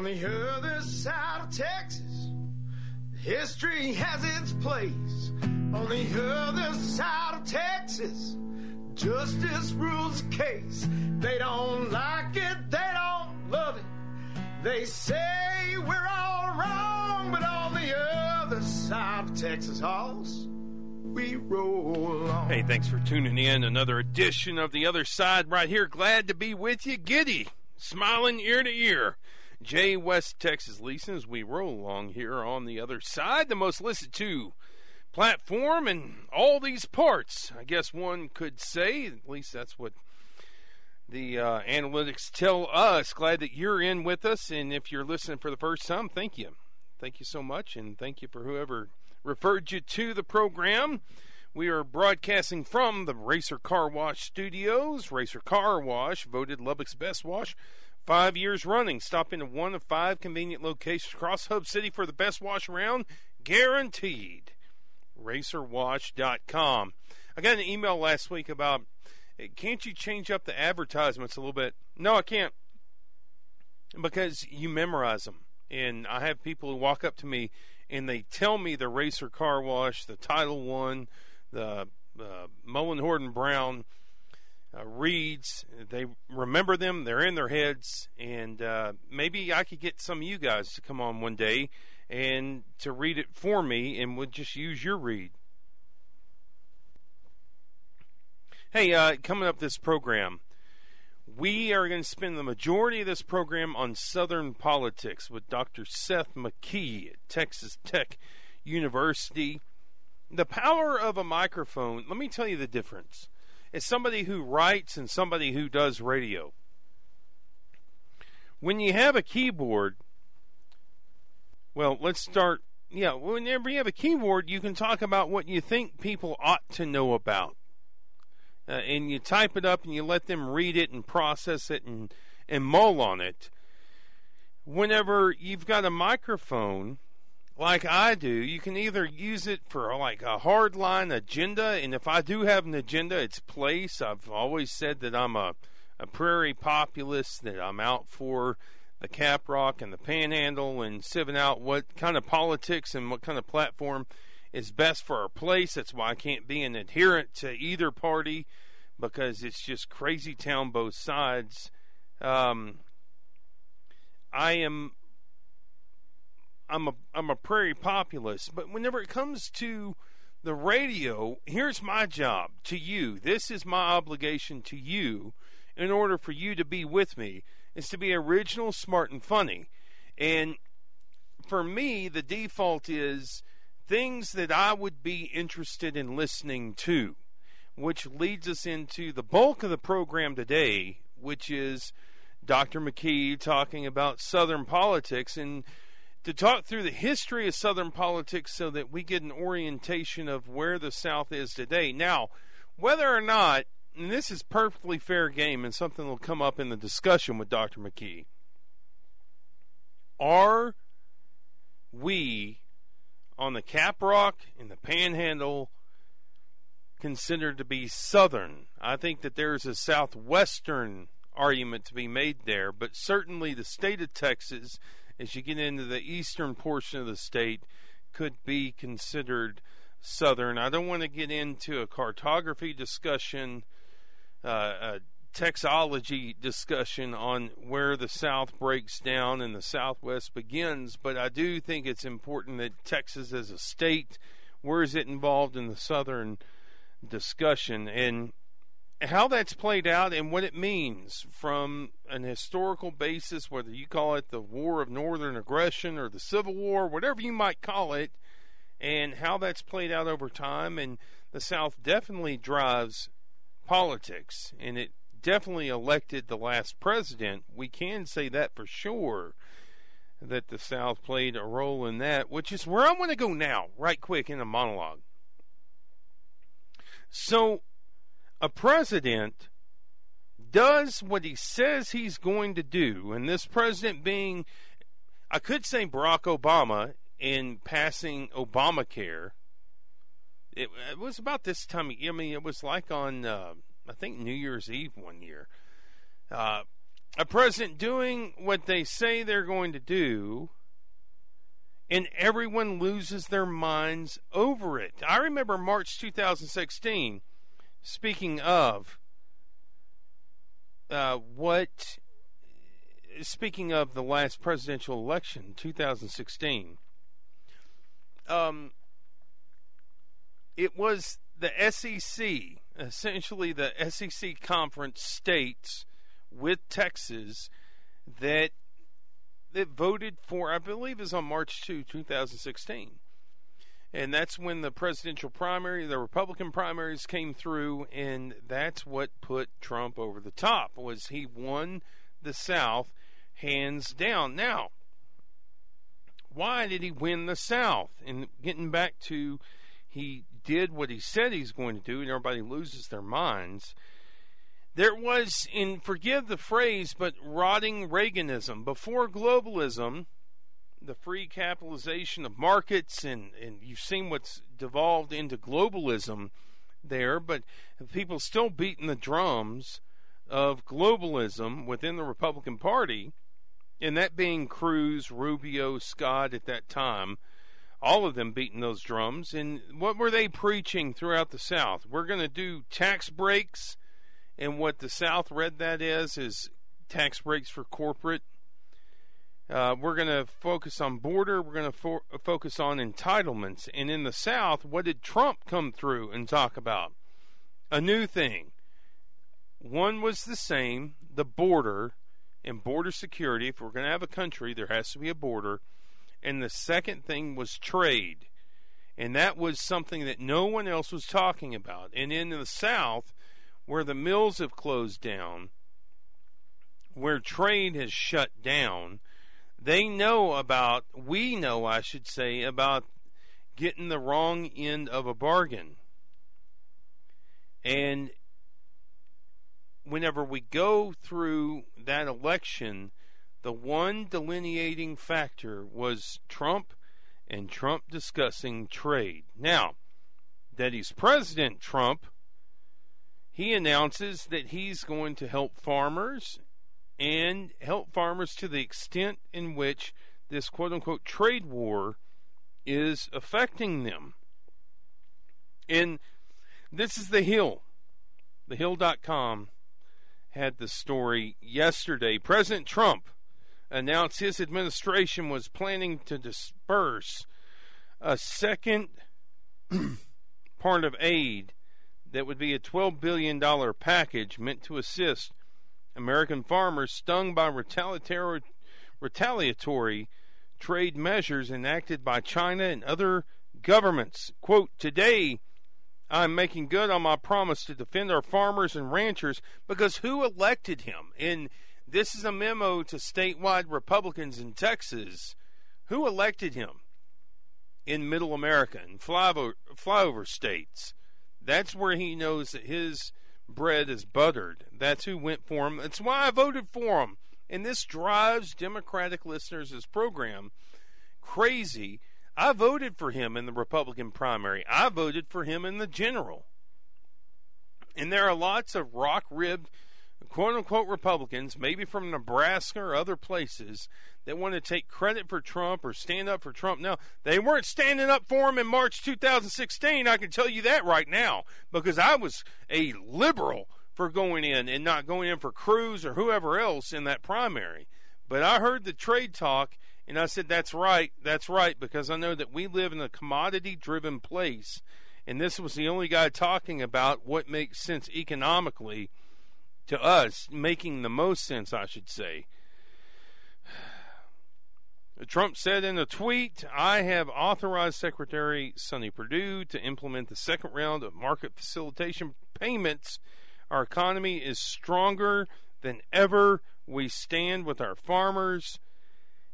On the other side of Texas, history has its place. On the other side of Texas, justice rules the case. They don't like it, they don't love it. They say we're all wrong, but on the other side of Texas Hoss, we roll on. Hey, thanks for tuning in. Another edition of The Other Side right here. Glad to be with you. Giddy, smiling ear to ear. Jay West Texas Leeson as we roll along here on the other side, the most listened to platform and all these parts. I guess one could say, at least that's what the uh, analytics tell us. Glad that you're in with us, and if you're listening for the first time, thank you. Thank you so much, and thank you for whoever referred you to the program. We are broadcasting from the Racer Car Wash Studios. Racer Car Wash voted Lubbock's best wash five years running. Stop into one of five convenient locations across Hub City for the best wash around, guaranteed. RacerWash.com. I got an email last week about can't you change up the advertisements a little bit? No, I can't because you memorize them. And I have people who walk up to me and they tell me the Racer Car Wash, the Title One, the uh, Mullin Hoard & Brown uh, reads. They remember them; they're in their heads, and uh, maybe I could get some of you guys to come on one day and to read it for me, and would just use your read. Hey, uh, coming up this program, we are going to spend the majority of this program on Southern politics with Dr. Seth McKee at Texas Tech University. The power of a microphone, let me tell you the difference as somebody who writes and somebody who does radio. When you have a keyboard, well, let's start. Yeah, whenever you have a keyboard, you can talk about what you think people ought to know about. Uh, and you type it up and you let them read it and process it and, and mull on it. Whenever you've got a microphone, like I do, you can either use it for like a hardline agenda, and if I do have an agenda, it's place. I've always said that I'm a, a prairie populist, that I'm out for the Caprock and the Panhandle, and sieving out what kind of politics and what kind of platform is best for our place. That's why I can't be an adherent to either party because it's just crazy town both sides. Um, I am I'm a I'm a prairie populist, but whenever it comes to the radio, here's my job to you. This is my obligation to you in order for you to be with me is to be original, smart and funny. And for me, the default is things that I would be interested in listening to, which leads us into the bulk of the program today, which is Dr. McKee talking about Southern politics and to talk through the history of Southern politics so that we get an orientation of where the South is today. Now, whether or not, and this is perfectly fair game and something will come up in the discussion with Dr. McKee, are we on the Caprock and the Panhandle considered to be Southern? I think that there's a Southwestern argument to be made there, but certainly the state of Texas as you get into the eastern portion of the state, could be considered southern. I don't want to get into a cartography discussion, uh, a textology discussion on where the South breaks down and the Southwest begins, but I do think it's important that Texas as a state, where is it involved in the Southern discussion? And how that's played out and what it means from an historical basis, whether you call it the War of Northern Aggression or the Civil War, whatever you might call it, and how that's played out over time. And the South definitely drives politics, and it definitely elected the last president. We can say that for sure that the South played a role in that, which is where I want to go now, right quick in a monologue. So, a president does what he says he's going to do, and this president being, I could say Barack Obama in passing Obamacare, it, it was about this time. I mean, it was like on, uh, I think, New Year's Eve one year. Uh, a president doing what they say they're going to do, and everyone loses their minds over it. I remember March 2016, speaking of uh, what, speaking of the last presidential election, 2016, um, it was the SEC, essentially the SEC conference states with Texas that that voted for, I believe, is on March 2, 2016. And that's when the presidential primary, the Republican primaries came through, and that's what put Trump over the top. Was he won the South hands down? Now, why did he win the South? And getting back to, he did what he said he's going to do, and everybody loses their minds. There was, in forgive the phrase, but rotting Reaganism. Before globalism, the free capitalization of markets, and, and you've seen what's devolved into globalism there, but people still beating the drums of globalism within the Republican Party, and that being Cruz, Rubio, Scott at that time, all of them beating those drums. And what were they preaching throughout the South? We're going to do tax breaks and what the South read that is is tax breaks for corporate. Uh, we're going to focus on border. We're going to fo- focus on entitlements. And in the South, what did Trump come through and talk about? A new thing. One was the same the border and border security. If we're going to have a country, there has to be a border. And the second thing was trade. And that was something that no one else was talking about. And in the South, where the mills have closed down, where trade has shut down, they know about, we know, I should say, about getting the wrong end of a bargain. And whenever we go through that election, the one delineating factor was Trump and Trump discussing trade. Now, that he's President Trump he announces that he's going to help farmers and help farmers to the extent in which this quote unquote trade war is affecting them. And this is the Hill. TheHill.com had the story yesterday. President Trump announced his administration was planning to disperse a second part of aid that would be a $12 billion package meant to assist American farmers stung by retaliatory, retaliatory trade measures enacted by China and other governments. Quote, today, I'm making good on my promise to defend our farmers and ranchers because who elected him? And this is a memo to statewide Republicans in Texas. Who elected him in middle America and flyover, flyover states? That's where he knows that his bread is buttered. That's who went for him. That's why I voted for him. And this drives Democratic listeners' program crazy. I voted for him in the Republican primary. I voted for him in the general. And there are lots of rock ribbed, quote unquote Republicans, maybe from Nebraska or other places, that want to take credit for Trump or stand up for Trump. No, they weren't standing up for him in March 2016. I can tell you that right now because I was a liberal for going in and not going in for Cruz or whoever else in that primary. But I heard the trade talk and I said, that's right, that's right, because I know that we live in a commodity driven place. And this was the only guy talking about what makes sense economically to us, making the most sense, I should say. Trump said in a tweet, I have authorized Secretary Sonny Perdue to implement the second round of market facilitation payments. Our economy is stronger than ever. We stand with our farmers.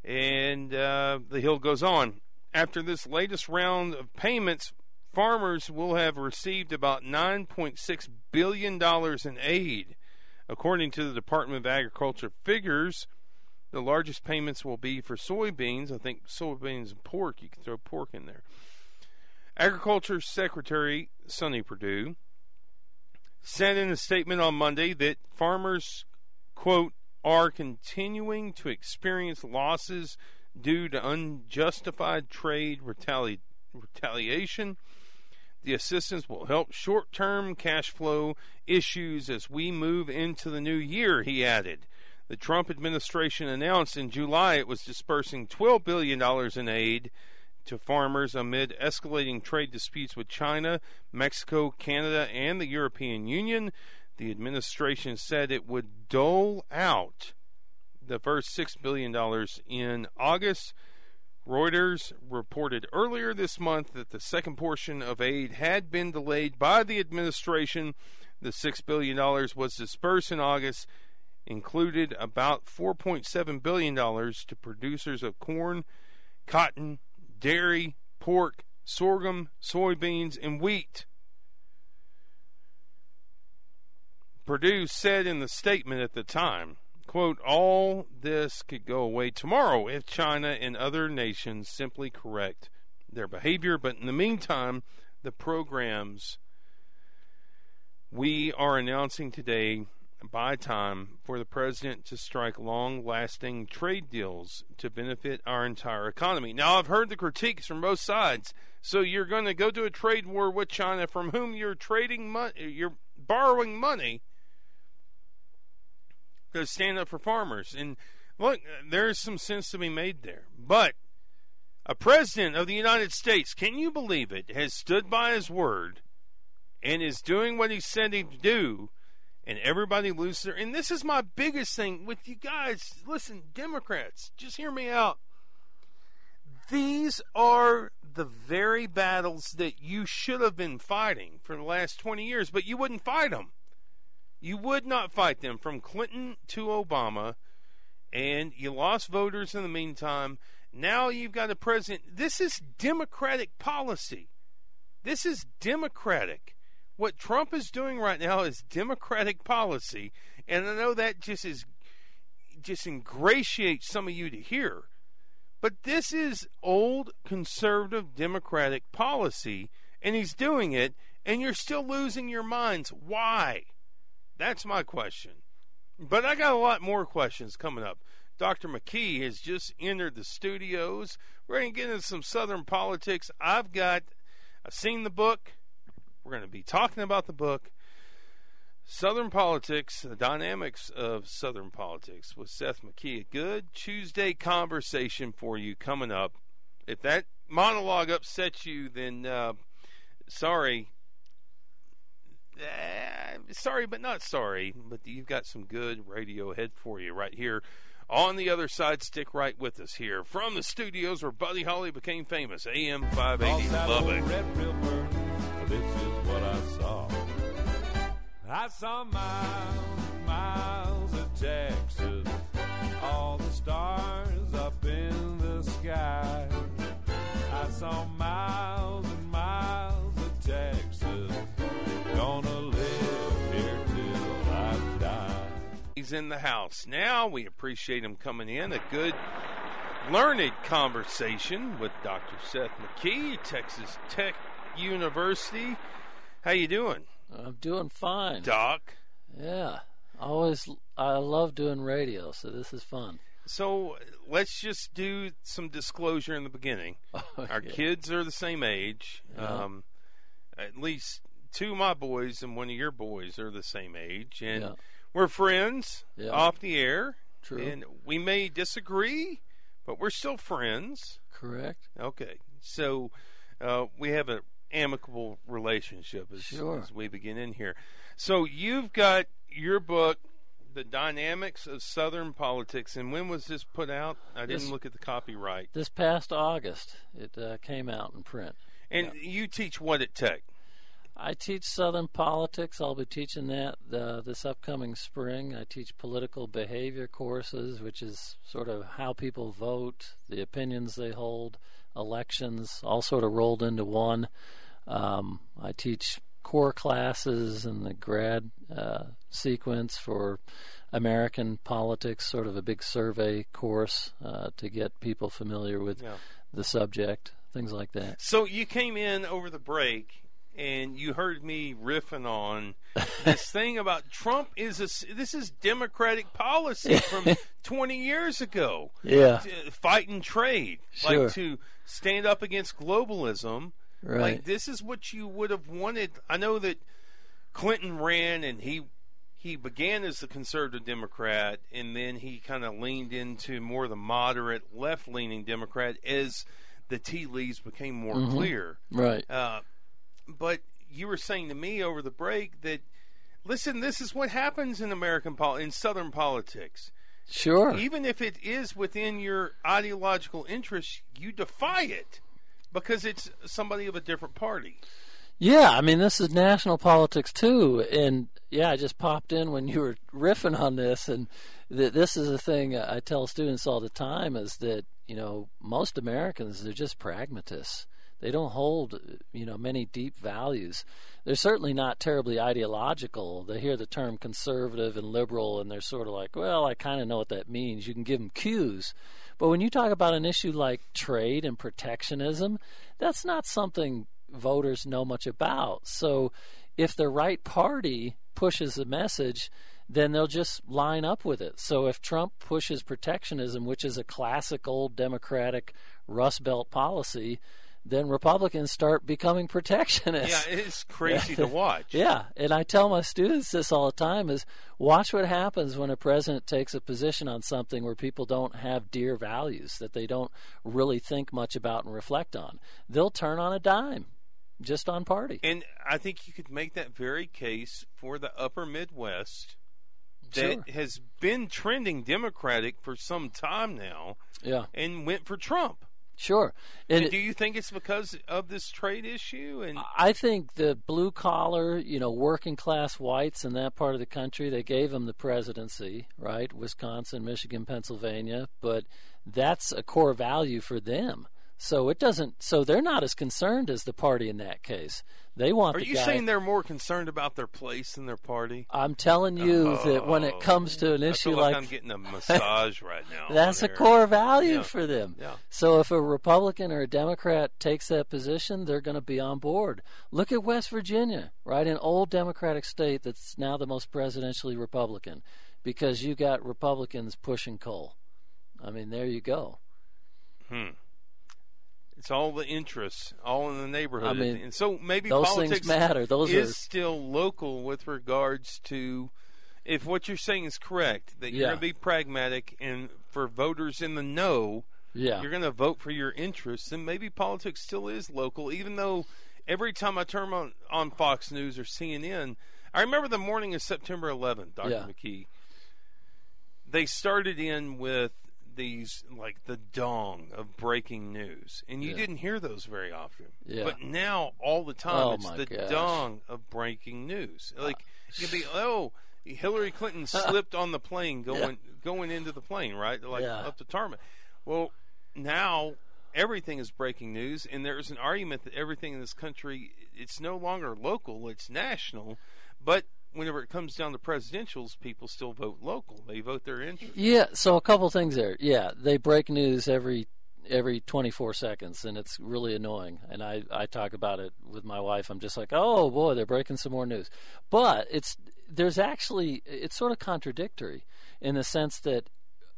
And uh, the Hill goes on. After this latest round of payments, farmers will have received about $9.6 billion in aid. According to the Department of Agriculture figures, the largest payments will be for soybeans. I think soybeans and pork. You can throw pork in there. Agriculture Secretary Sonny Perdue said in a statement on Monday that farmers, quote, are continuing to experience losses due to unjustified trade retali- retaliation. The assistance will help short term cash flow issues as we move into the new year, he added. The Trump administration announced in July it was dispersing $12 billion in aid to farmers amid escalating trade disputes with China, Mexico, Canada, and the European Union. The administration said it would dole out the first $6 billion in August. Reuters reported earlier this month that the second portion of aid had been delayed by the administration. The $6 billion was dispersed in August, included about $4.7 billion to producers of corn, cotton, dairy, pork, sorghum, soybeans, and wheat. Perdue said in the statement at the time, quote, all this could go away tomorrow if China and other nations simply correct their behavior, but in the meantime, the programs we are announcing today buy time for the president to strike long lasting trade deals to benefit our entire economy. Now, I've heard the critiques from both sides. So you're going to go to a trade war with China from whom you're trading money, you're borrowing money stand up for farmers. And look, there's some sense to be made there. But a president of the United States, can you believe it, has stood by his word and is doing what he said he'd do and everybody loses their. And this is my biggest thing with you guys. Listen, Democrats, just hear me out. These are the very battles that you should have been fighting for the last 20 years, but you wouldn't fight them. You would not fight them from Clinton to Obama, and you lost voters in the meantime. Now you've got a president. This is Democratic policy. This is Democratic what Trump is doing right now is democratic policy, and I know that just is just ingratiates some of you to hear. But this is old conservative democratic policy, and he's doing it, and you're still losing your minds. Why? That's my question. But I got a lot more questions coming up. Dr. McKee has just entered the studios. We're going to get into some Southern politics. I've got, I've seen the book. We're going to be talking about the book Southern Politics, the Dynamics of Southern Politics with Seth McKee. A good Tuesday conversation for you coming up. If that monologue upsets you, then uh, sorry. Uh, sorry, but not sorry. But you've got some good radio ahead for you right here on the other side. Stick right with us here from the studios where Buddy Holly became famous. AM 580 Lubbock. This is what I saw. I saw miles and miles of Texas, all the stars up in the sky. I saw miles and miles He's in the house now. We appreciate him coming in. A good learned conversation with Dr. Seth McKee, Texas Tech University. How you doing? I'm doing fine. Doc. Yeah. Always I love doing radio, so this is fun. So let's just do some disclosure in the beginning. Okay. Our kids are the same age. Yeah. Um, at least two of my boys and one of your boys are the same age, and yeah. We're friends yeah. off the air. True. And we may disagree, but we're still friends. Correct. Okay. So uh, we have an amicable relationship as, sure. as we begin in here. So you've got your book, The Dynamics of Southern Politics, and when was this put out? I didn't this, look at the copyright. This past August, it uh, came out in print. And yeah. you teach what at Tech? I teach Southern politics. I'll be teaching that uh, this upcoming spring. I teach political behavior courses, which is sort of how people vote, the opinions they hold, elections, all sort of rolled into one. Um, I teach core classes in the grad uh, sequence for American politics, sort of a big survey course uh, to get people familiar with yeah. the subject, things like that. So you came in over the break and you heard me riffing on this thing about Trump is a this is democratic policy from 20 years ago. Yeah. Fighting trade, Sure. like to stand up against globalism. Right. Like this is what you would have wanted. I know that Clinton ran and he he began as a conservative Democrat and then he kind of leaned into more the moderate left leaning Democrat as the tea leaves became more Mm-hmm. clear. Right. Uh, but you were saying to me over the break that listen, this is what happens in American pol- in Southern politics. Sure. Even if it is within your ideological interests, you defy it because it's somebody of a different party. Yeah, I mean, this is national politics too. And yeah, I just popped in when you were riffing on this. And th- this is a thing I tell students all the time is that, you know, most Americans, they're just pragmatists. They don't hold, you know, many deep values. They're certainly not terribly ideological. They hear the term conservative and liberal, and they're sort of like, well, I kind of know what that means. You can give them cues. But when you talk about an issue like trade and protectionism, that's not something voters know much about. So if the right party pushes a message, then they'll just line up with it. So if Trump pushes protectionism, which is a classic old Democratic Rust Belt policy, then Republicans start becoming protectionists. Yeah, it's crazy to watch. Yeah, and I tell my students this all the time is watch what happens when a president takes a position on something where people don't have dear values that they don't really think much about and reflect on. They'll turn on a dime just on party. And I think you could make that very case for the upper Midwest that Sure. has been trending Democratic for some time now Yeah, and went for Trump. Sure. And And do you think it's because of this trade issue? And I think the blue collar, you know, working class whites in that part of the country, they gave them the presidency, right? Wisconsin, Michigan, Pennsylvania, but that's a core value for them. So it doesn't. So they're not as concerned as the party in that case. They want are the you guy. saying they're more concerned about their place in their party? I'm telling you that when it oh, comes to an I issue feel like, like I'm getting a massage right now. That's a core value Yeah. for them. Yeah. So if a Republican or a Democrat takes that position, they're going to be on board. Look at West Virginia, right? An old Democratic state that's now the most presidentially Republican because you got Republicans pushing coal. I mean, there you go. Hmm. It's all the interests, all in the neighborhood, I mean, and so maybe those politics things matter. Those is are still local with regards to if what you're saying is correct that you're going to be pragmatic and for voters in the know yeah. you're going to vote for your interests and maybe politics still is local even though every time I turn on on Fox News or CNN I remember the morning of September 11th Dr. Yeah. McKee they started in with these like the dong of breaking news and you Yeah. didn't hear those very often Yeah. but now all the time Oh, it's the gosh. dong of breaking news uh, like you can be oh Hillary Clinton slipped on the plane going going into the plane right like Yeah. up to Tarma well now everything is breaking news and there's an argument that everything in this country it's no longer local it's national but whenever it comes down to presidentials people still vote local they vote their interest Yeah, so a couple things there. Yeah, they break news every every 24 seconds and it's really annoying. And I I talk about it with my wife. I'm just like, "Oh boy, they're breaking some more news." But it's there's actually it's sort of contradictory in the sense that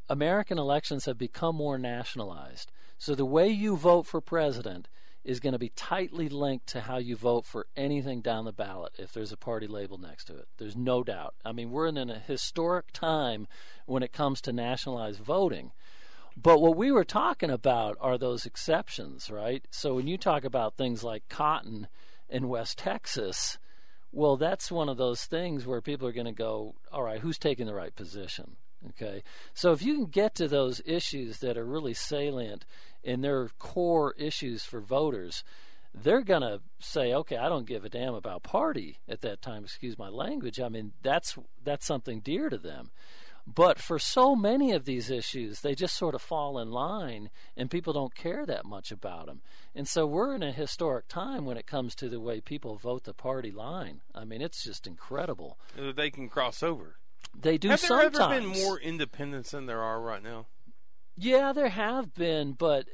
American elections have become more nationalized. So the way you vote for president is going to be tightly linked to how you vote for anything down the ballot if there's a party label next to it. There's no doubt. I mean, we're in a historic time when it comes to nationalized voting. But what we were talking about are those exceptions, right? So when you talk about things like cotton in West Texas, well, that's one of those things where people are going to go, all right, who's taking the right position? Okay. So if you can get to those issues that are really salient and they're core issues for voters, they're going to say, okay, I don't give a damn about party at that time, excuse my language. I mean, that's that's something dear to them. But for so many of these issues, they just sort of fall in line and people don't care that much about them. And so we're in a historic time when it comes to the way people vote the party line. I mean, it's just incredible. They can cross over They do have there sometimes. ever been more independents than there are right now Yeah, there have been, but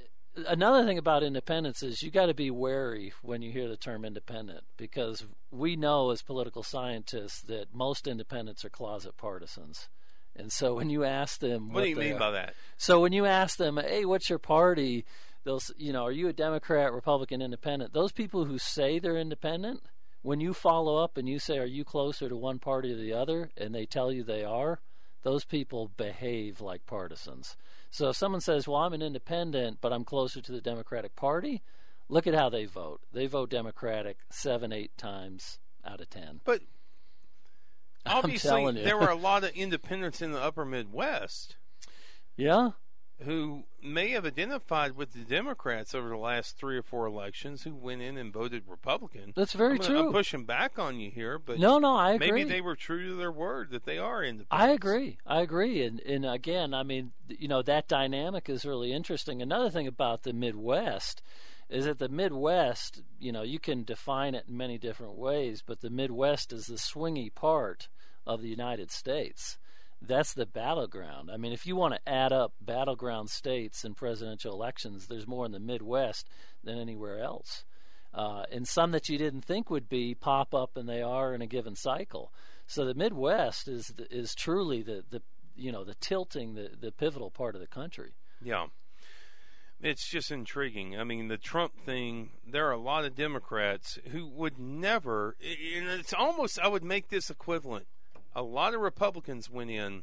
another thing about independence is you got to be wary when you hear the term independent because we know as political scientists that most independents are closet partisans. And so when you ask them, what, what do you mean are, by that? So when you ask them, "Hey, what's your party?" They'll, you know, are you a Democrat, Republican, Independent? Those people who say they're independent, when you follow up and you say, "Are you closer to one party or the other?" and they tell you they are, those people behave like partisans. So if someone says, "Well, I'm an independent, but I'm closer to the Democratic Party," look at how they vote. They vote Democratic seven, eight times out of ten. But obviously, there were a lot of independents in the Upper Midwest. Yeah. Who may have identified with the Democrats over the last three or four elections, who went in and voted Republican. That's very I'm, true. I'm pushing back on you here, but no, no, I agree. Maybe they were true to their word that they are independent. I agree. I agree. And and again, I mean, you know, that dynamic is really interesting. Another thing about the Midwest is that the Midwest, you know, you can define it in many different ways, but the Midwest is the swingy part of the United States. That's the battleground. I mean, if you want to add up battleground states in presidential elections, there's more in the Midwest than anywhere else. Uh, and some that you didn't think would be pop up, and they are in a given cycle. So the Midwest is is truly the, the you know the tilting the the pivotal part of the country. Yeah, it's just intriguing. I mean, the Trump thing. There are a lot of Democrats who would never. And it's almost I would make this equivalent a lot of Republicans went in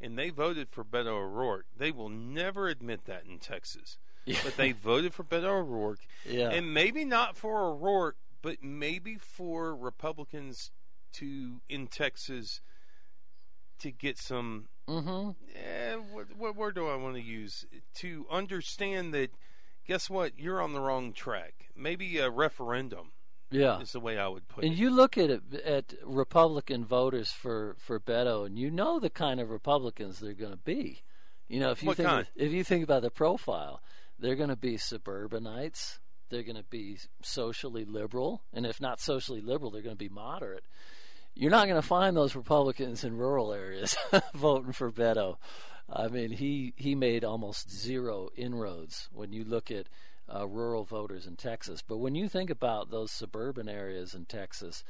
and they voted for Beto O'Rourke. They will never admit that in Texas. but they voted for Beto O'Rourke. Yeah. And maybe not for O'Rourke, but maybe for Republicans to in Texas to get some mm-hmm. eh, what, what word do I want to use? To understand that guess what? You're on the wrong track. Maybe a referendum yeah, is the way I would put and it. And you look at it, at Republican voters for for Beto, and you know the kind of Republicans they're going to be. You know, if you what think kind? if you think about the profile, they're going to be suburbanites. They're going to be socially liberal, and if not socially liberal, they're going to be moderate. You're not going to find those Republicans in rural areas voting for Beto. I mean, he he made almost zero inroads when you look at uh, rural voters in Texas. But when you think about those suburban areas in Texas,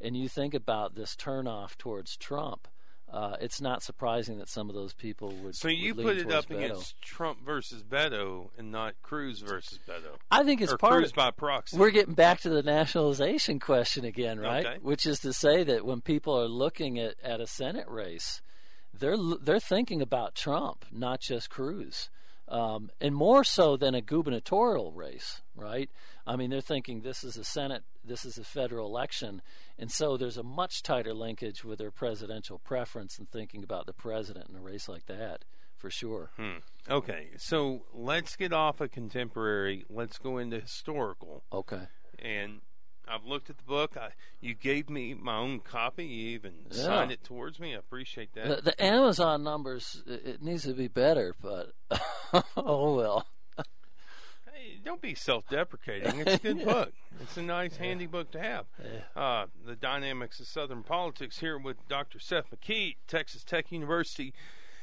and you think about this turnoff towards Trump, uh, it's not surprising that some of those people would. So you would put it up Beto. against Trump versus Beto, and not Cruz versus Beto. I think it's or part Cruz of, by proxy. We're getting back to the nationalization question again, right? Okay. Which is to say that when people are looking at, at a Senate race, they're they're thinking about Trump, not just Cruz um, and more so than a gubernatorial race, right? I mean, they're thinking this is a Senate, this is a federal election, and so there's a much tighter linkage with their presidential preference and thinking about the president in a race like that, for sure. Hmm. Okay, so let's get off of contemporary. Let's go into historical. Okay. And I've looked at the book. I, you gave me my own copy. You even Yeah. signed it towards me. I appreciate that. The, the Amazon numbers, it, it needs to be better, but oh well. Hey, don't be self-deprecating. It's a good book. It's a nice, handy book to have. Yeah. Uh, the Dynamics of Southern Politics here with Dr. Seth McKee, Texas Tech University.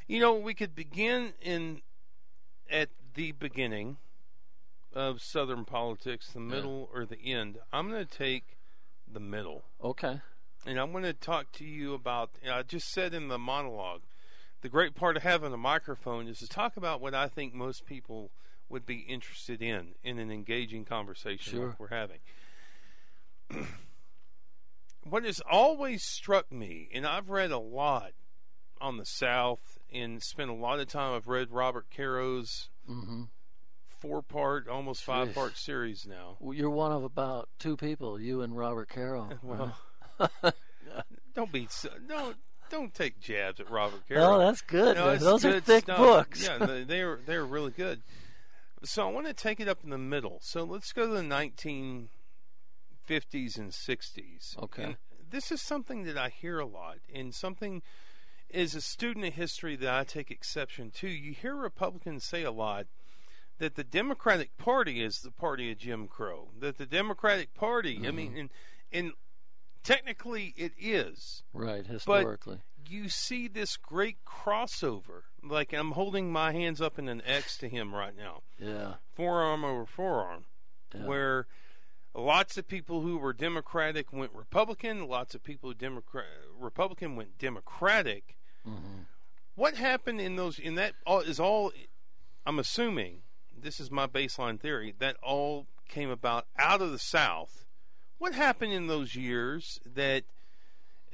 You know, we could begin in at the beginning of Southern politics, the middle or the end. I'm going to take the middle. Okay. And I'm going to talk to you about, I just said in the monologue, the great part of having a microphone is to talk about what I think most people would be interested in in an engaging conversation Sure. like we're having. what has always struck me, and I've read a lot on the South and spent a lot of time, I've read Robert Caro's Mm-hmm. Four part, almost five part series now. Well, you're one of about two people, you and Robert Caro. Well, don't be so, don't don't take jabs at Robert Caro. Oh, that's good. No, Those are thick stuff. books. Yeah, they- they're they're really good. So I want to take it up in the middle. So let's go to the 1950s and 60s. Okay. And this is something that I hear a lot, and something as a student of history that I take exception to. You hear Republicans say a lot that the Democratic Party is the party of Jim Crow. That the Democratic Party, I mean, and and technically it is. Right, historically. you see this great crossover. Like I'm holding my hands up in an X to him right now, Yeah. forearm over forearm, Yeah. where lots of people who were Democratic went Republican, lots of people who Democrat Republican went Democratic. hmm What happened in those? In that is all. I'm assuming this is my baseline theory that all came about out of the South. What happened in those years that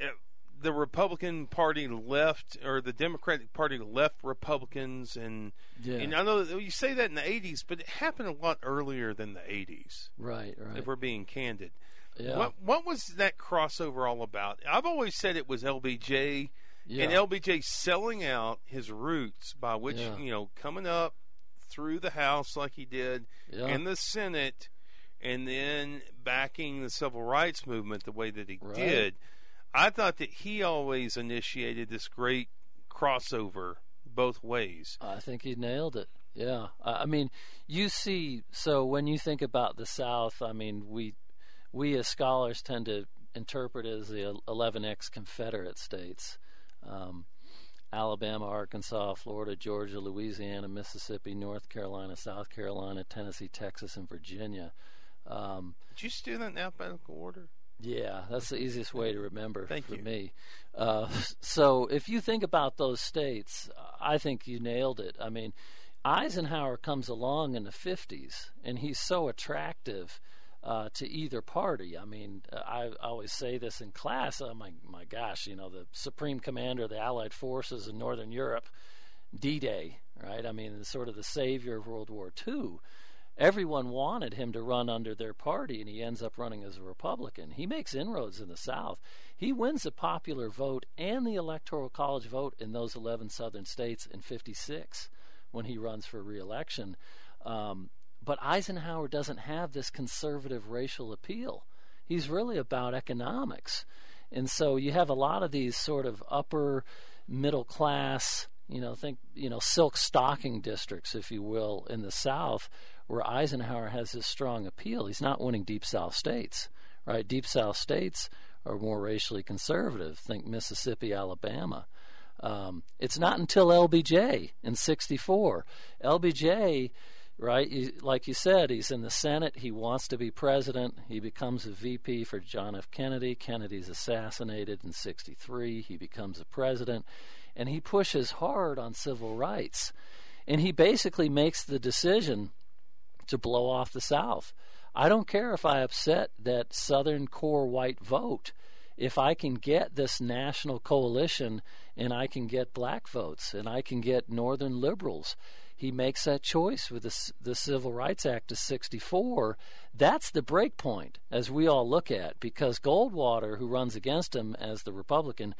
uh, the Republican Party left, or the Democratic Party left Republicans, and Yeah. and I know you say that in the '80s, but it happened a lot earlier than the '80s. right. Right. If we're being candid, yeah. what what was that crossover all about? I've always said it was LBJ yeah. and LBJ selling out his roots by which Yeah. you know coming up through the House like he did yeah. in the Senate, and then backing the civil rights movement the way that he Right. did. I thought that he always initiated this great crossover both ways. I think he nailed it. Yeah. I mean, you see, so when you think about the South, I mean, we we as scholars tend to interpret it as the 11x Confederate states um, Alabama, Arkansas, Florida, Georgia, Louisiana, Mississippi, North Carolina, South Carolina, Tennessee, Texas, and Virginia. Um, Did you do that in alphabetical order? yeah, that's the easiest way to remember Thank for you. me. Uh, so if you think about those states, I think you nailed it. I mean, Eisenhower comes along in the 50s, and he's so attractive uh, to either party. I mean, uh, I always say this in class. Oh my, my gosh, you know, the supreme commander of the Allied forces in Northern Europe, D-Day, right? I mean, sort of the savior of World War II everyone wanted him to run under their party, and he ends up running as a Republican. He makes inroads in the South. He wins the popular vote and the Electoral College vote in those 11 southern states in 56 when he runs for reelection. Um, but Eisenhower doesn't have this conservative racial appeal. He's really about economics. And so you have a lot of these sort of upper middle class, you know, think, you know, silk stocking districts, if you will, in the South where Eisenhower has this strong appeal. He's not winning deep South states, right? Deep South states are more racially conservative. Think Mississippi, Alabama. Um, it's not until LBJ in '64. LBJ, right? Like you said, he's in the Senate. He wants to be president. He becomes a VP for John F. Kennedy. Kennedy's assassinated in '63. He becomes a president, and he pushes hard on civil rights. And he basically makes the decision to blow off the South. I don't care if I upset that Southern core white vote. If I can get this national coalition and I can get black votes and I can get Northern liberals, he makes that choice with the, the Civil Rights Act of 64. That's the break point, as we all look at, because Goldwater, who runs against him as the Republican,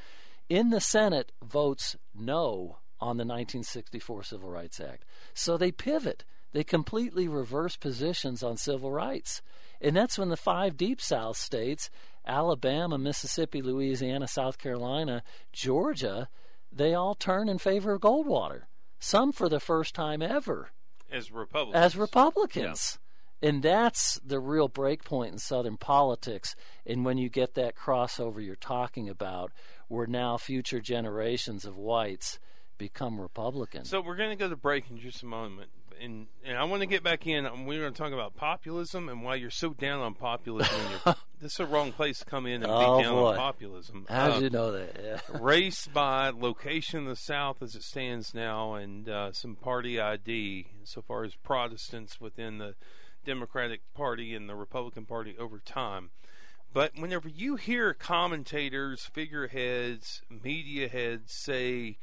in the Senate votes no on the 1964 Civil Rights Act. So they pivot. They completely reverse positions on civil rights. And that's when the five deep South states Alabama, Mississippi, Louisiana, South Carolina, Georgia they all turn in favor of Goldwater. Some for the first time ever As Republicans. as Republicans. And that's the real break point in Southern politics. And when you get that crossover you're talking about, where now future generations of whites become Republicans. So we're going to go to break in just a moment, and and I want to get back in. We're going to talk about populism and why you're so down on populism. and you're, this is the wrong place to come in and Oh, be down boy. on populism. How Uh, you know that? Yeah. race by location in the South as it stands now, and uh, some party ID so far as Protestants within the Democratic Party and the Republican Party over time. But whenever you hear commentators, figureheads, media heads say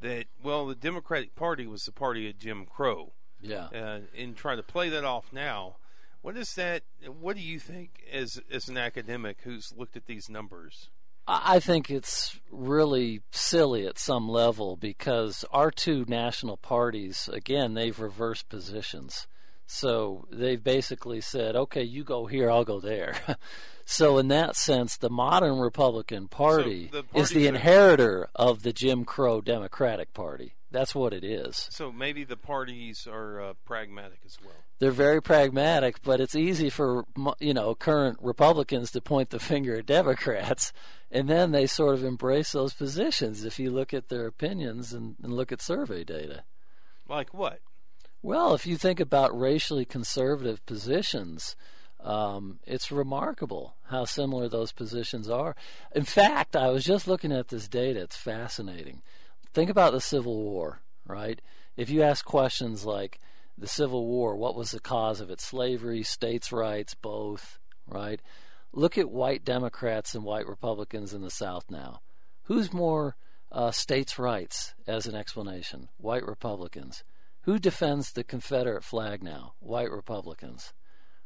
that, well, the Democratic Party was the party of Jim Crow, Yeah. uh, and try to play that off now, what is that? What do you think as as an academic who's looked at these numbers? I think it's really silly at some level because our two national parties, again, they've reversed positions. So they've basically said, okay, you go here, I'll go there. so, in that sense, the modern Republican Party, the is the inheritor of the Jim Crow Democratic Party. That's what it is. So maybe the parties are uh, pragmatic as well. They're very pragmatic, but it's easy for you know current Republicans to point the finger at Democrats, and then they sort of embrace those positions. If you look at their opinions and, and look at survey data, like what? Well, if you think about racially conservative positions, um, it's remarkable how similar those positions are. In fact, I was just looking at this data. It's fascinating. Think about the Civil War, right? If you ask questions like the Civil War, what was the cause of it? Slavery, states' rights, both, right? Look at white Democrats and white Republicans in the South now. Who's more uh, states' rights as an explanation? White Republicans. Who defends the Confederate flag now? White Republicans.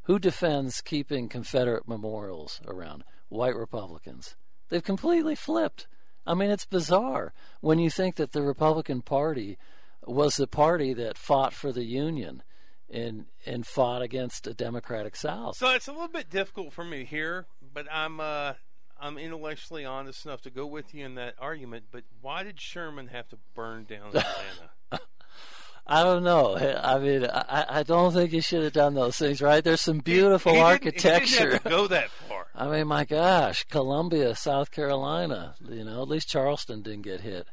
Who defends keeping Confederate memorials around? White Republicans. They've completely flipped. I mean, it's bizarre when you think that the Republican Party was the party that fought for the Union and and fought against a democratic South. So it's a little bit difficult for me here, but I'm uh, I'm intellectually honest enough to go with you in that argument. But why did Sherman have to burn down Atlanta? I don't know. I mean, I, I don't think he should have done those things, right? There's some beautiful he, he architecture. Didn't, go that far. I mean, my gosh, Columbia, South Carolina. You know, at least Charleston didn't get hit.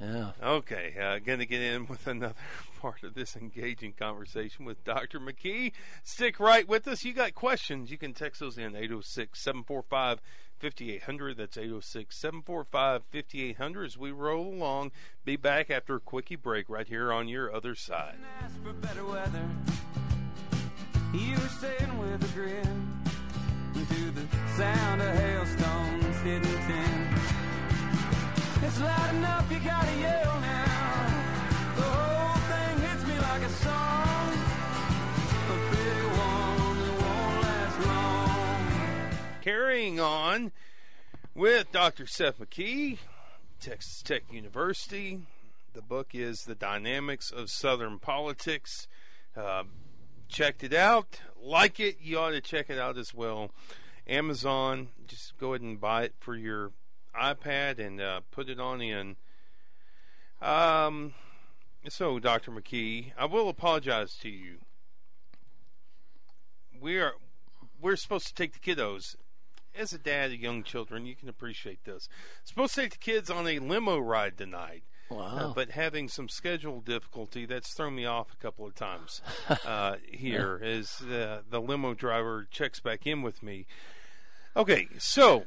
Yeah. Okay, uh, going to get in with another part of this engaging conversation with Dr. McKee. Stick right with us. You got questions? You can text those in 806 745 5800. That's 806 745 5800 as we roll along. Be back after a quickie break right here on your other side. You were saying with a grin to the sound of hailstones hitting tin. It's loud enough, you gotta yell now. The whole thing hits me like a song. A big one that won't last long. Carrying on with Dr. Seth McKee, Texas Tech University. The book is The Dynamics of Southern Politics. Uh, checked it out. Like it, you ought to check it out as well. Amazon, just go ahead and buy it for your iPad and uh, put it on in. Um, so, Dr. McKee, I will apologize to you. We are we're supposed to take the kiddos. As a dad of young children, you can appreciate this. Supposed to take the kids on a limo ride tonight. Wow. Uh, but having some schedule difficulty, that's thrown me off a couple of times uh, here as uh, the limo driver checks back in with me. Okay, so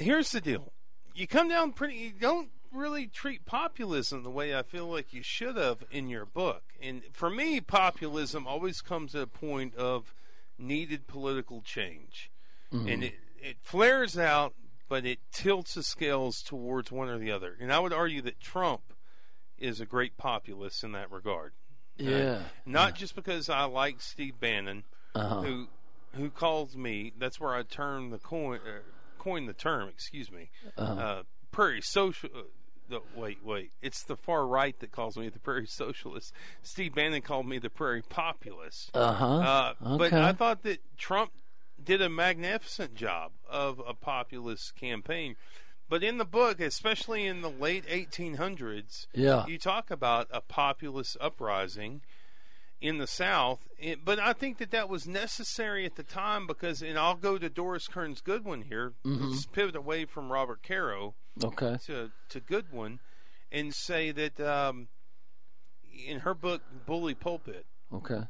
here's the deal. You come down pretty. You don't really treat populism the way I feel like you should have in your book. And for me, populism always comes at a point of needed political change, mm-hmm. and it it flares out, but it tilts the scales towards one or the other. And I would argue that Trump is a great populist in that regard. Yeah. Uh, not yeah. just because I like Steve Bannon, uh-huh. who who calls me. That's where I turn the coin. Uh, coined the term, excuse me, uh-huh. uh, prairie social. Uh, the, wait, wait. It's the far right that calls me the prairie socialist. Steve Bannon called me the prairie populist. Uh-huh. Uh, okay. But I thought that Trump did a magnificent job of a populist campaign. But in the book, especially in the late 1800s, yeah. you talk about a populist uprising in the South. It, but I think that that was necessary at the time because, and I'll go to Doris Kearns Goodwin here. Mm-hmm. Let's pivot away from Robert Caro okay. to, to Goodwin and say that um, in her book, Bully Pulpit, okay,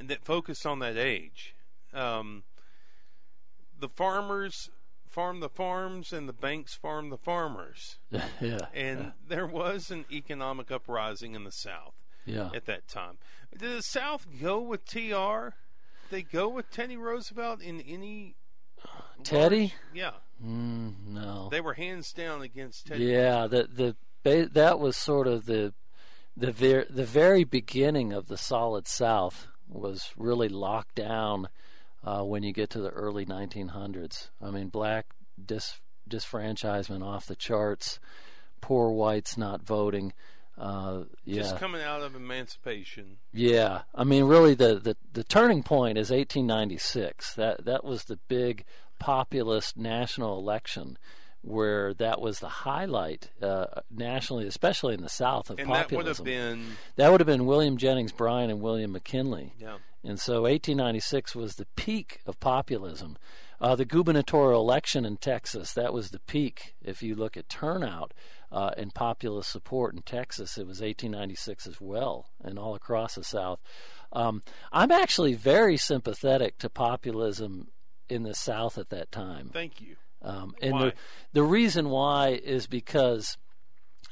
that focused on that age, um, the farmers farm the farms and the banks farm the farmers. yeah. And yeah. there was an economic uprising in the South yeah. at that time. Did the South go with TR? Did they go with Teddy Roosevelt in any? Teddy? Large? Yeah. Mm, no. They were hands down against Teddy. Yeah, the the that was sort of the the ver- the very beginning of the Solid South was really locked down uh, when you get to the early 1900s. I mean, black dis- disfranchisement off the charts, poor whites not voting. Uh, yeah. Just coming out of emancipation. Yeah, I mean, really, the, the, the turning point is 1896. That that was the big populist national election where that was the highlight uh, nationally, especially in the South of and that would populism. have been That would have been William Jennings Bryan and William McKinley. yeah. And so 1896 was the peak of populism. Uh, the gubernatorial election in Texas, that was the peak. If you look at turnout uh, and populist support in Texas, it was 1896 as well, and all across the South. Um, I'm actually very sympathetic to populism in the South at that time. Thank you. Um, and Why? the the reason why is because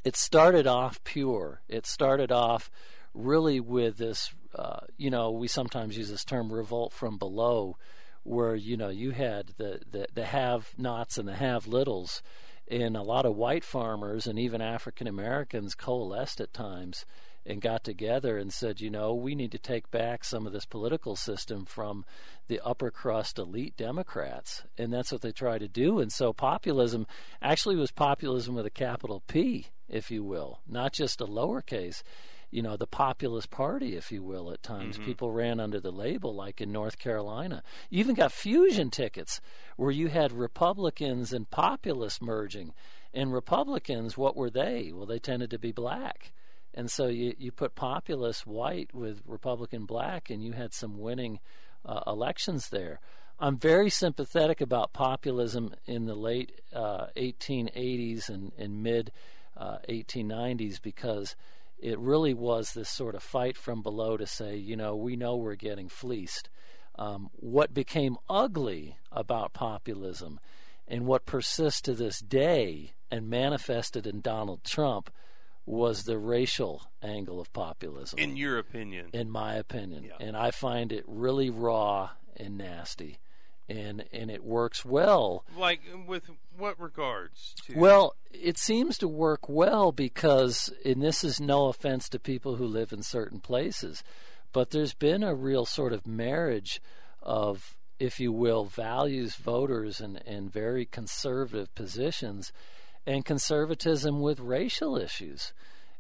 it started off pure. It started off really with this. Uh, you know, we sometimes use this term "revolt from below," where you know you had the the, the have-nots and the have-littles, and a lot of white farmers and even African Americans coalesced at times and got together and said, you know, we need to take back some of this political system from the upper crust elite Democrats. And that's what they try to do. And so populism actually was populism with a capital P, if you will, not just a lowercase. You know, the populist party, if you will, at times. People ran under the label, like in North Carolina. You even got fusion tickets where you had Republicans and populists merging. And Republicans, what were they? Well, they tended to be black. And so you, you put populist white with Republican black, and you had some winning uh, elections there. I'm very sympathetic about populism in the late uh, 1880s and, and mid uh, 1890s because it really was this sort of fight from below to say, you know, we know we're getting fleeced. Um, what became ugly about populism and what persists to this day and manifested in Donald Trump was the racial angle of populism, In your opinion, in my opinion. Yeah. And I find it really raw and nasty. And, and it works well like with what regards to well, it seems to work well because, and this is no offense to people who live in certain places, but there's been a real sort of marriage of, if you will, values voters and, and very conservative positions and conservatism with racial issues.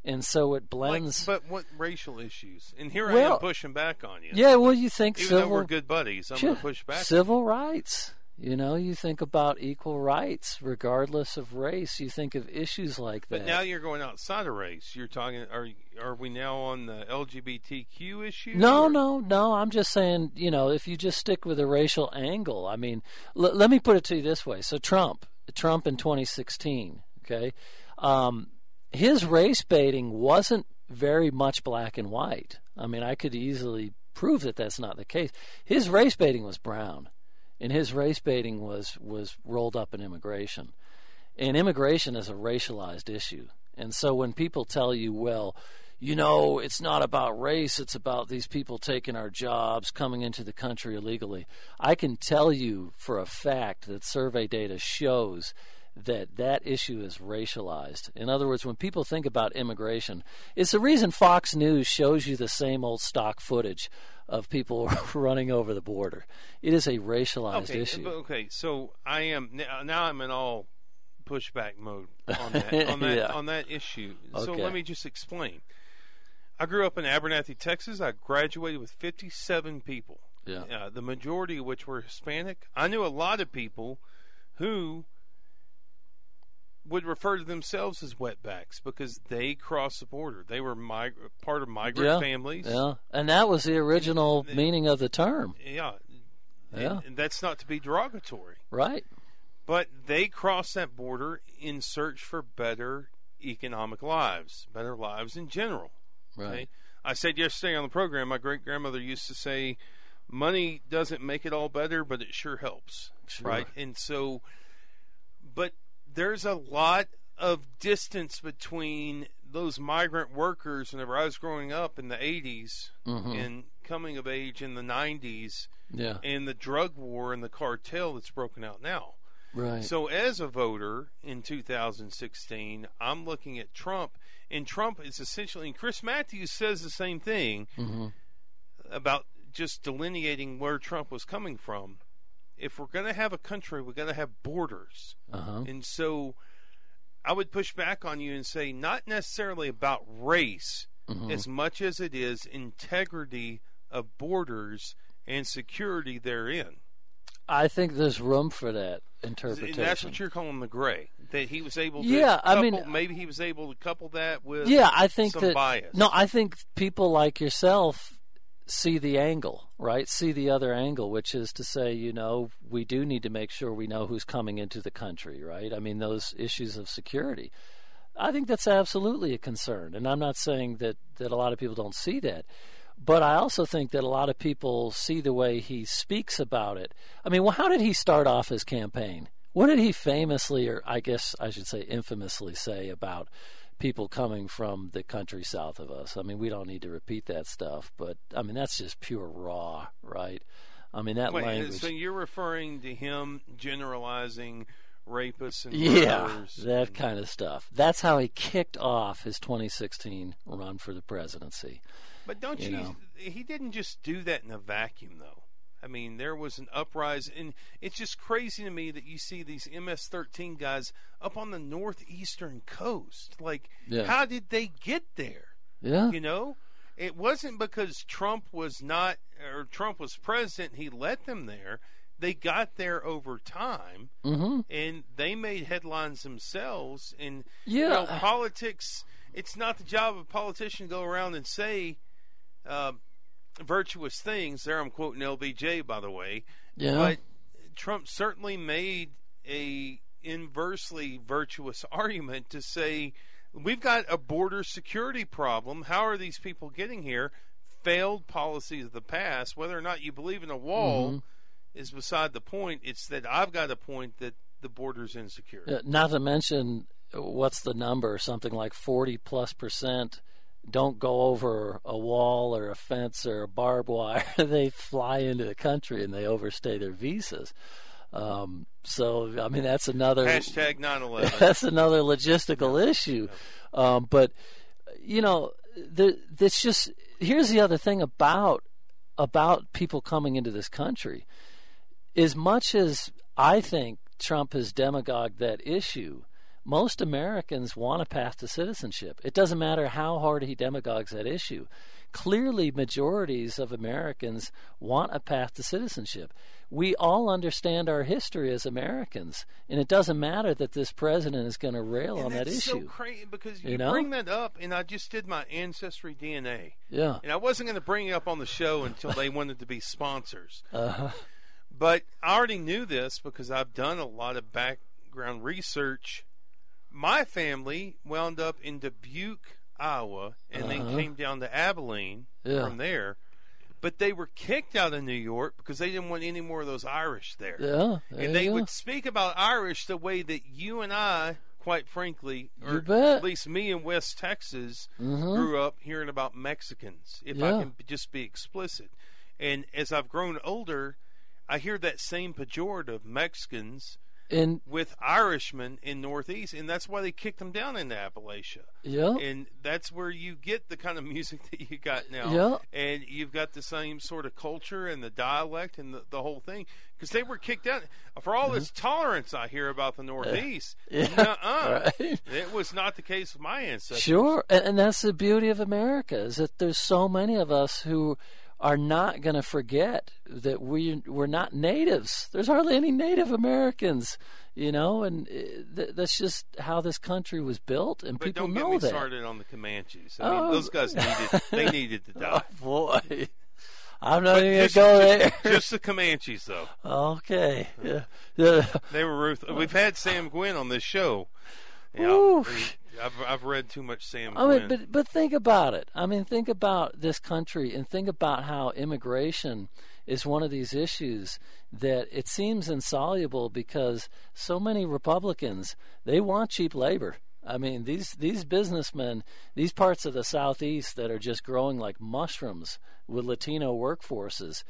And so it like, blends. but what racial issues? And here I am pushing back on you. yeah, well, you think even civil though we're good buddies, I'm Sure. going to push back. Civil rights. You know, you think about equal rights regardless of race. You think of issues like that. But now you're going outside of race. You're talking. Are are we now on the LGBTQ issue? No, or- no, no. I'm just saying, you know, if you just stick with a racial angle, I mean, l- let me put it to you this way. So, Trump, Trump in 2016, okay, um, his race baiting wasn't very much black and white. I mean, I could easily prove that that's not the case. His race baiting was brown, and his race baiting was was rolled up in immigration. And immigration is a racialized issue. And so when people tell you, well, you know, it's not about race, it's about these people taking our jobs, coming into the country illegally, I can tell you for a fact that survey data shows that that issue is racialized. In other words, when people think about immigration, it's the reason Fox News shows you the same old stock footage of people running over the border. It is a racialized Okay, issue. okay. So I am now. now I'm in all pushback mode on that on that Yeah. on that issue. So Okay. let me just explain. I grew up in Abernathy, Texas. I graduated with 57 people. Yeah. uh, the majority of which were Hispanic. I knew a lot of people who would refer to themselves as wetbacks because they crossed the border. They were mig- part of migrant Yeah, families. Yeah, and that was the original And- meaning of the term. Yeah. Yeah. And, and that's not to be derogatory. Right. But they crossed that border in search for better economic lives, better lives in general. Right. Okay? I said yesterday on the program, my great grandmother used to say, money doesn't make it all better, but it sure helps. Sure. Right? And so, but there's a lot of distance between those migrant workers whenever I was growing up in the 80s Mhm. and coming of age in the 90s Yeah. and the drug war and the cartel that's broken out now. Right. So, as a voter in 2016, I'm looking at Trump, and Trump is essentially, and Chris Matthews says the same thing hmm about just delineating where Trump was coming from. If we're going to have a country, we're going to have borders. Uh huh. And so, I would push back on you and say, not necessarily about race Mhm. as much as it is integrity of borders and security therein. I think there's room for that interpretation. And that's what you're calling the gray. That he was able to Yeah, I mean- maybe he was able to couple that with yeah, I think some that bias. no, I think people like yourself see the angle, right? See the other angle, which is to say, you know, we do need to make sure we know who's coming into the country, right? I mean, those issues of security. I think that's absolutely a concern, and I'm not saying that that a lot of people don't see that. But I also think that a lot of people see the way he speaks about it. I mean, well, how did he start off his campaign? What did he famously, or I guess I should say infamously, say about people coming from the country south of us? I mean, we don't need to repeat that stuff, but I mean, that's just pure raw, right? I mean, that Wait, uh, language. so you're referring to him generalizing rapists and Yeah, that and- kind of stuff. That's how he kicked off his 2016 run for the presidency. But don't you you? know. He didn't just do that in a vacuum, though. I mean, there was an uprising, and it's just crazy to me that you see these MS-13 guys up on the northeastern coast. Like, Yeah. how did they get there? Yeah. You know, it wasn't because Trump was not or Trump was president. He let them there. They got there over time, Mm-hmm. and they made headlines themselves. And Yeah. you know, politics. It's not the job of a politician to go around and say uh, virtuous things. There, I'm quoting LBJ, by the way. Yeah. But Trump certainly made a inversely virtuous argument to say we've got a border security problem. How are these people getting here? Failed policies of the past. Whether or not you believe in a wall Mm-hmm. is beside the point. It's that I've got a point that the border's insecure. Not to mention, what's the number? Something like 40 plus percent don't go over a wall or a fence or a barbed wire. they fly into the country and they overstay their visas. Um, so, I mean, that's another. Hashtag 9/11. that's another logistical issue. Um, but you know, the, that's just here's the other thing about about people coming into this country. As much as I think Trump has demagogued that issue, most Americans want a path to citizenship. It doesn't matter how hard he demagogues that issue. Clearly, majorities of Americans want a path to citizenship. We all understand our history as Americans, and it doesn't matter that this president is going to rail And on that issue. so crazy because you, You know? bring that up, and I just did my ancestry DNA, yeah. and I wasn't going to bring it up on the show until they wanted to be sponsors. Uh-huh. But I already knew this because I've done a lot of background research. My family wound up in Dubuque, Iowa, and then Uh-huh. came down to Abilene Yeah. from there. But they were kicked out of New York because they didn't want any more of those Irish there. Yeah. there and they would speak about Irish the way that you and I, quite frankly, or at least me in West Texas, Mhm. grew up hearing about Mexicans. If I can just be explicit, and as I've grown older, I hear that same pejorative Mexicans And with Irishmen in Northeast, and that's why they kicked them down into Appalachia. yeah. And that's where you get the kind of music that you got now. Yeah. And you've got the same sort of culture and the dialect and the, the whole thing. Because they were kicked out. For all this tolerance I hear about the Northeast, Mm-hmm. Yeah. nuh-uh. Right. it was not the case with my ancestors. Sure, and, and that's the beauty of America is that there's so many of us who are not going to forget that we we're not natives. There's hardly any Native Americans, you know, and uh, th- that's just how this country was built, and But people don't get know me that. started on the Comanches. I mean, Oh. those guys needed they needed to die. Oh boy, I'm not But even just, going to go there. just the Comanches, though. okay, yeah. yeah. They were ruthless. We've had Sam Gwynne on this show. Yeah, I've I've read too much Sam I Gwynne. mean, but but think about it. I mean, think about this country and think about how immigration is one of these issues that it seems insoluble because so many Republicans they want cheap labor. I mean, these these businessmen, these parts of the southeast that are just growing like mushrooms with Latino workforces,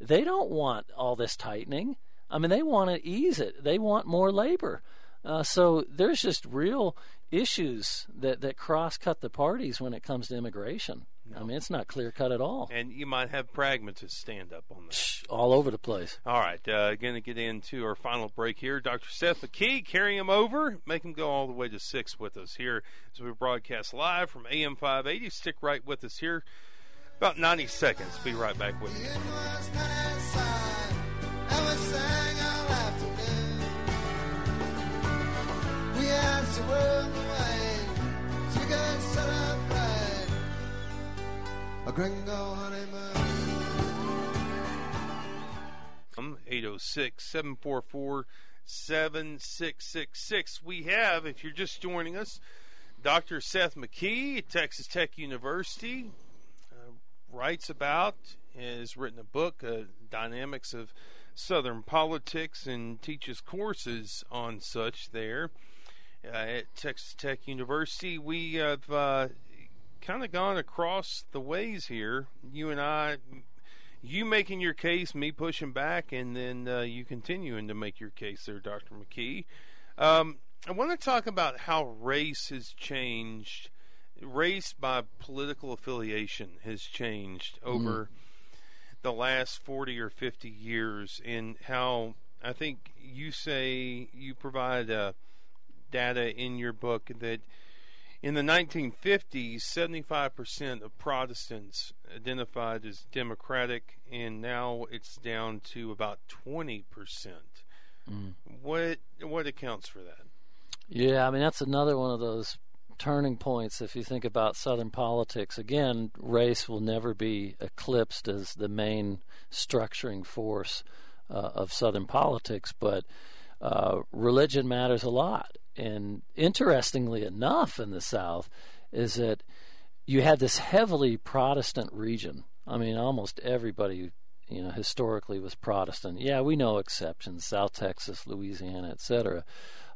they don't want all this tightening. I mean, they want to ease it. They want more labor. Uh, so there's just real issues that, that cross cut the parties when it comes to immigration. I mean, it's not clear cut at all. and you might have pragmatists stand up on that. All over the place. All right, uh, going to get into our final break here. Dr. Seth McKee, carry him over, make him go all the way to six with us here as we broadcast live from AM 580. Stick right with us here. About 90 seconds. Be right back with you. 806 744 7666. We have, if you're just joining us, Dr. Seth McKee at Texas Tech University uh, writes about, has written a book, uh, Dynamics of Southern Politics, and teaches courses on such there at Texas Tech University. We have uh, kind of gone across the ways here. You and I you making your case, me pushing back, and then uh, you continuing to make your case there, Dr. McKee. Um, I want to talk about how race has changed. Race by political affiliation has changed over mm. the last 40 or 50 years, and how I think you say you provide uh, data in your book that in the 1950s, 75% of Protestants identified as Democratic, and now it's down to about 20%. Mm. What what accounts for that? Yeah, I mean that's another one of those turning points if you think about southern politics again race will never be eclipsed as the main structuring force uh, of southern politics but uh, religion matters a lot and interestingly enough, in the South, is that you had this heavily Protestant region. I mean, almost everybody, you know, historically was Protestant. Yeah, we know exceptions: South Texas, Louisiana, etc.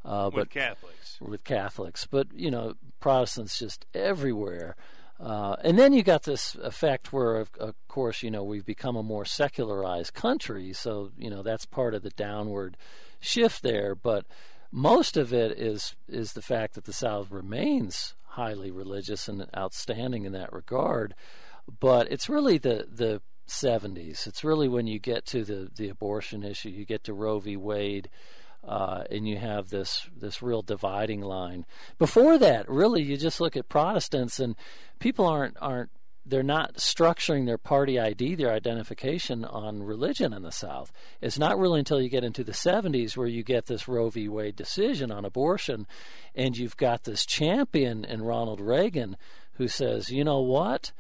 Uh, with Catholics. With Catholics, but you know, Protestants just everywhere. Uh, and then you got this effect where, of, of, course, you know, we've become a more secularized country, so you know that's part of the downward shift there. But most of it is is the fact that the South remains highly religious and outstanding in that regard. But it's really the the 70s. It's really when you get to the the abortion issue, you get to Roe v. Wade. Uh, and you have this this real dividing line. Before that, really, you just look at Protestants, and people aren't aren't they're not structuring their party ID, their identification on religion in the South. It's not really until you get into the 70s where you get this Roe v. Wade decision on abortion, and you've got this champion in Ronald Reagan who says, you know what?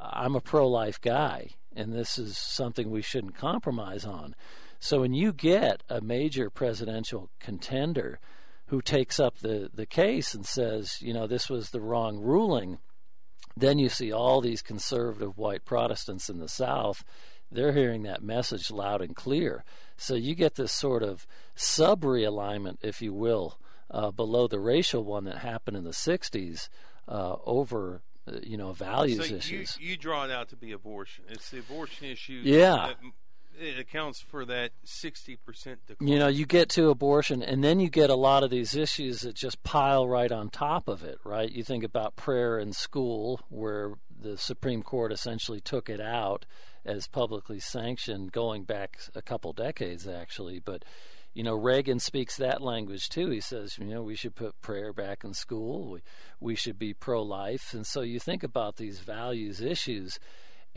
I'm a pro life guy, and this is something we shouldn't compromise on. So when you get a major presidential contender who takes up the, the case and says, you know, this was the wrong ruling then you see all these conservative white Protestants in the South. They're hearing that message loud and clear. So you get this sort of sub realignment, if you will, uh, below the racial one that happened in the 60s uh, over uh, you know values so issues. You, you, draw it out to be abortion. It's the abortion issue. Yeah. That, it accounts for that 60% decline. You know, you get to abortion, and then you get a lot of these issues that just pile right on top of it, right? You think about prayer in school, where the Supreme Court essentially took it out as publicly sanctioned going back a couple decades, actually. But, you know, Reagan speaks that language too. He says, you know, we should put prayer back in school, we, we should be pro life. And so you think about these values issues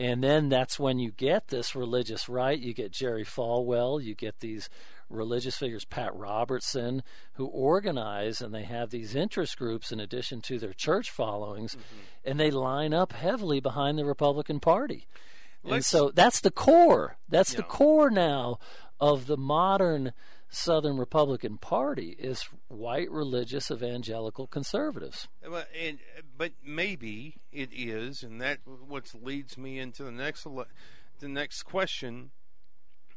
and then that's when you get this religious right. You get Jerry Falwell, you get these religious figures, Pat Robertson, who organize and they have these interest groups in addition to their church followings, mm-hmm. and they line up heavily behind the Republican Party. Let's, and so that's the core. That's the core now of the modern Southern Republican Party is white religious evangelical conservatives. But, and, but maybe it is, and that what leads me into the next the next question.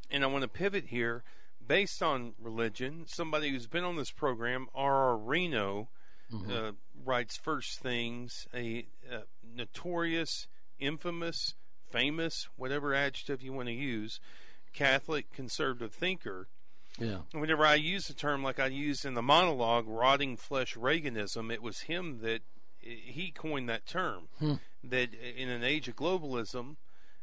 And I want to pivot here based on religion. Somebody who's been on this program, R.R. Reno, mm-hmm. uh, writes First Things, a, a notorious, infamous, famous, whatever adjective you want to use, Catholic conservative thinker yeah. Whenever I use the term like I used in the monologue, rotting flesh Reaganism, it was him that he coined that term. Hmm. That in an age of globalism,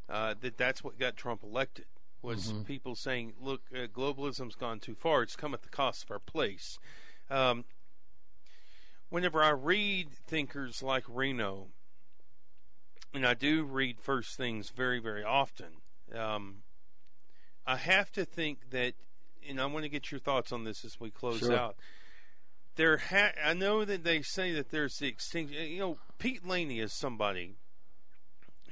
uh, that that's what got Trump elected. Was mm-hmm. people saying, "Look, uh, globalism's gone too far. It's come at the cost of our place." Um, whenever I read thinkers like Reno, and I do read First Things very, very often. Um, I have to think that, and I want to get your thoughts on this as we close Sure. out. There, ha- I know that they say that there's the extinction. You know, Pete Laney is somebody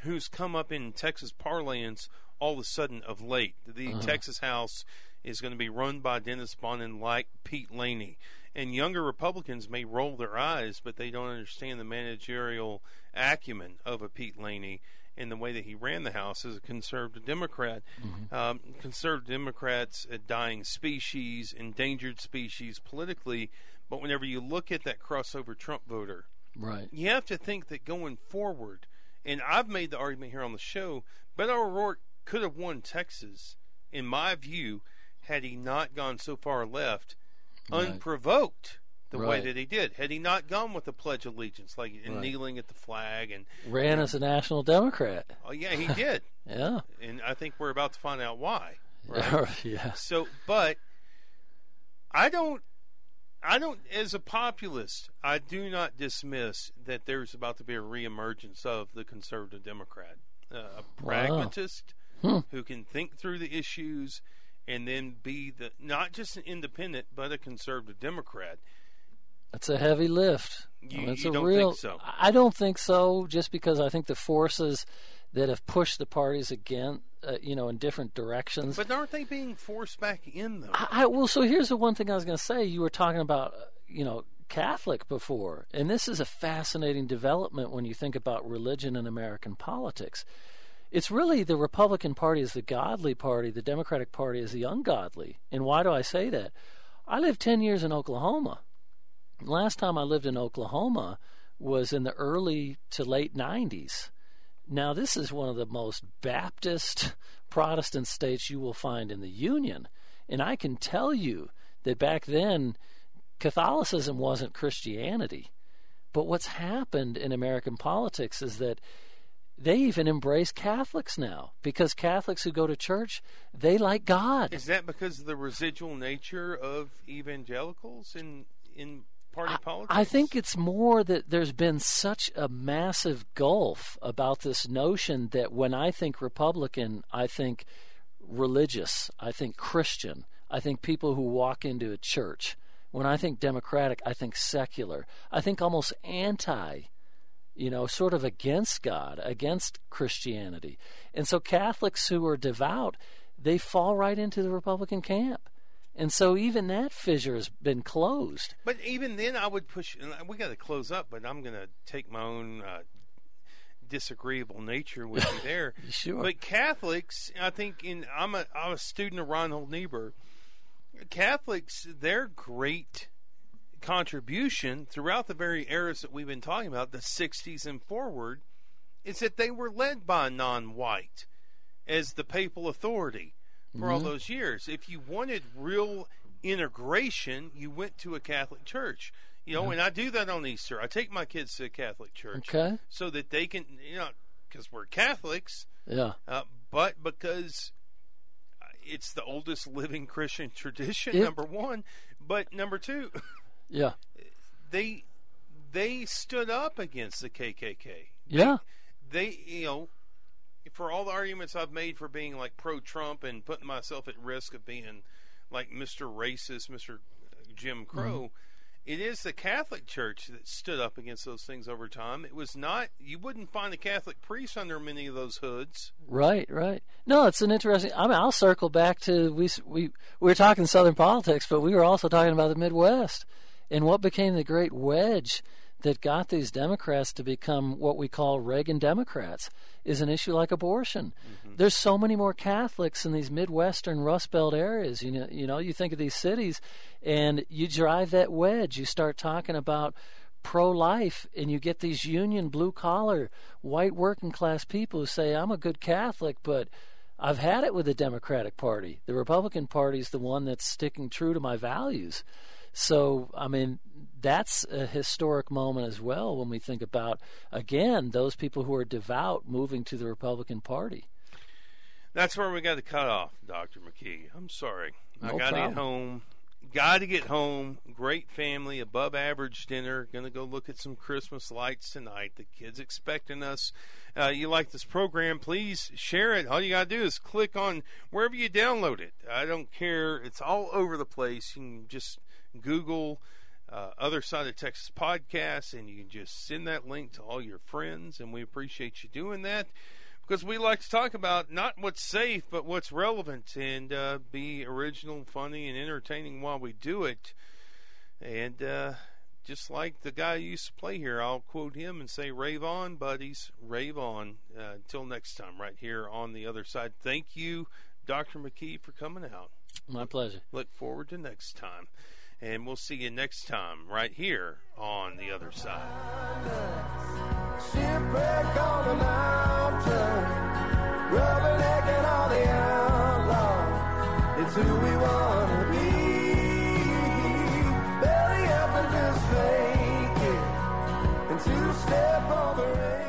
who's come up in Texas parlance all of a sudden of late. The Uh-huh. Texas House is going to be run by Dennis Bonnen like Pete Laney. And younger Republicans may roll their eyes, but they don't understand the managerial acumen of a Pete Laney and the way that he ran the House as a conservative Democrat. Um, conservative Democrats, a dying species, endangered species politically. But whenever you look at that crossover Trump voter, Right. you have to think that going forward, and I've made the argument here on the show, Beto O'Rourke could have won Texas, in my view, had he not gone so far left, Right. unprovoked, the way that he did. Had he not gone with the Pledge of Allegiance, like and Right. kneeling at the flag, and Ran as a national Democrat. oh yeah, he did, Yeah. and I think we're about to find out why. Right? yes. So, but I don't, I don't, as a populist, I do not dismiss that there's about to be a reemergence of the conservative Democrat, uh, a pragmatist Hmm. who can think through the issues and then be the not just an independent but a conservative Democrat. It's a heavy lift. You- I you a don't real, think so? I don't think so. Just because I think the forces that have pushed the parties again, uh, you know, in different directions. But aren't they being forced back in though? I, I well, so here's the one thing I was going to say. You were talking about, uh, you know, Catholic before, and this is a fascinating development when you think about religion in American politics. It's really the Republican Party is the godly party, the Democratic Party is the ungodly. And why do I say that? I lived 10 years in Oklahoma. Last time I lived in Oklahoma was in the early to late 90s. Now, this is one of the most Baptist Protestant states you will find in the Union. And I can tell you that back then, Catholicism wasn't Christianity. But what's happened in American politics is that they even embrace Catholics now because Catholics who go to church, they like God. Is that because of the residual nature of evangelicals in in party politics? I think it's more that there's been such a massive gulf about this notion that when I think Republican, I think religious, I think Christian, I think people who walk into a church. When I think Democratic, I think secular. I think almost anti, you know, sort of against God, against Christianity. And so Catholics who are devout, they fall right into the Republican camp. And so even that fissure has been closed. But even then, I would push. We got to close up, but I'm going to take my own uh, disagreeable nature with you there. Sure. But Catholics, I think, in I'm a I'm a student of Reinhold Niebuhr. Catholics, their great contribution throughout the very eras that we've been talking about, the 60s and forward, is that they were led by non-white as the papal authority for all those years. If you wanted real integration, you went to a Catholic church. You know, and I do that on Easter. I take my kids to a Catholic church Okay. so that they can, you know, because we're Catholics, Yeah. uh, but because it's the oldest living Christian tradition. It- number one, but number two, Yeah. they they stood up against the KKK. Yeah. They, you know, for all the arguments I've made for being like pro-Trump and putting myself at risk of being like Mr. Racist, Mr. Jim mm-hmm. Crow. It is the Catholic Church that stood up against those things over time. It was not. You wouldn't find a Catholic priest under many of those hoods. Right, right. No, it's an interesting. I mean, I'll circle back to we we we were talking Southern politics, but we were also talking about the Midwest and what became the great wedge that got these Democrats to become what we call Reagan Democrats is an issue like abortion. Mm-hmm. There's so many more Catholics in these Midwestern Rust Belt areas. You know, you know, you think of these cities, and you drive that wedge. You start talking about pro life and you get these union blue collar white working class people who say I'm a good Catholic but I've had it with the Democratic Party. The Republican Party is the one that's sticking true to my values. So, I mean, that's a historic moment as well when we think about, again, those people who are devout moving to the Republican Party. That's where we got to cut off, Dr. McKee. I'm sorry. I got to get home, got to get home. Great family, above average dinner. Going to go look at some Christmas lights tonight. The kids expecting us. Uh, you like this program? Please share it. All you got to do is click on wherever you download it. I don't care. It's all over the place. You can just Google uh, Other Side of Texas podcast, and you can just send that link to all your friends. And we appreciate you doing that because we like to talk about not what's safe, but what's relevant, and uh, be original, funny, and entertaining while we do it. And uh, just like the guy who used to play here, I'll quote him and say, "Rave on, buddies, rave on." Uh, until next time, right here on the other side. Thank you, Dr. McKee, for coming out. My pleasure. Look forward to next time. And we'll see you next time right here on the other side. To step.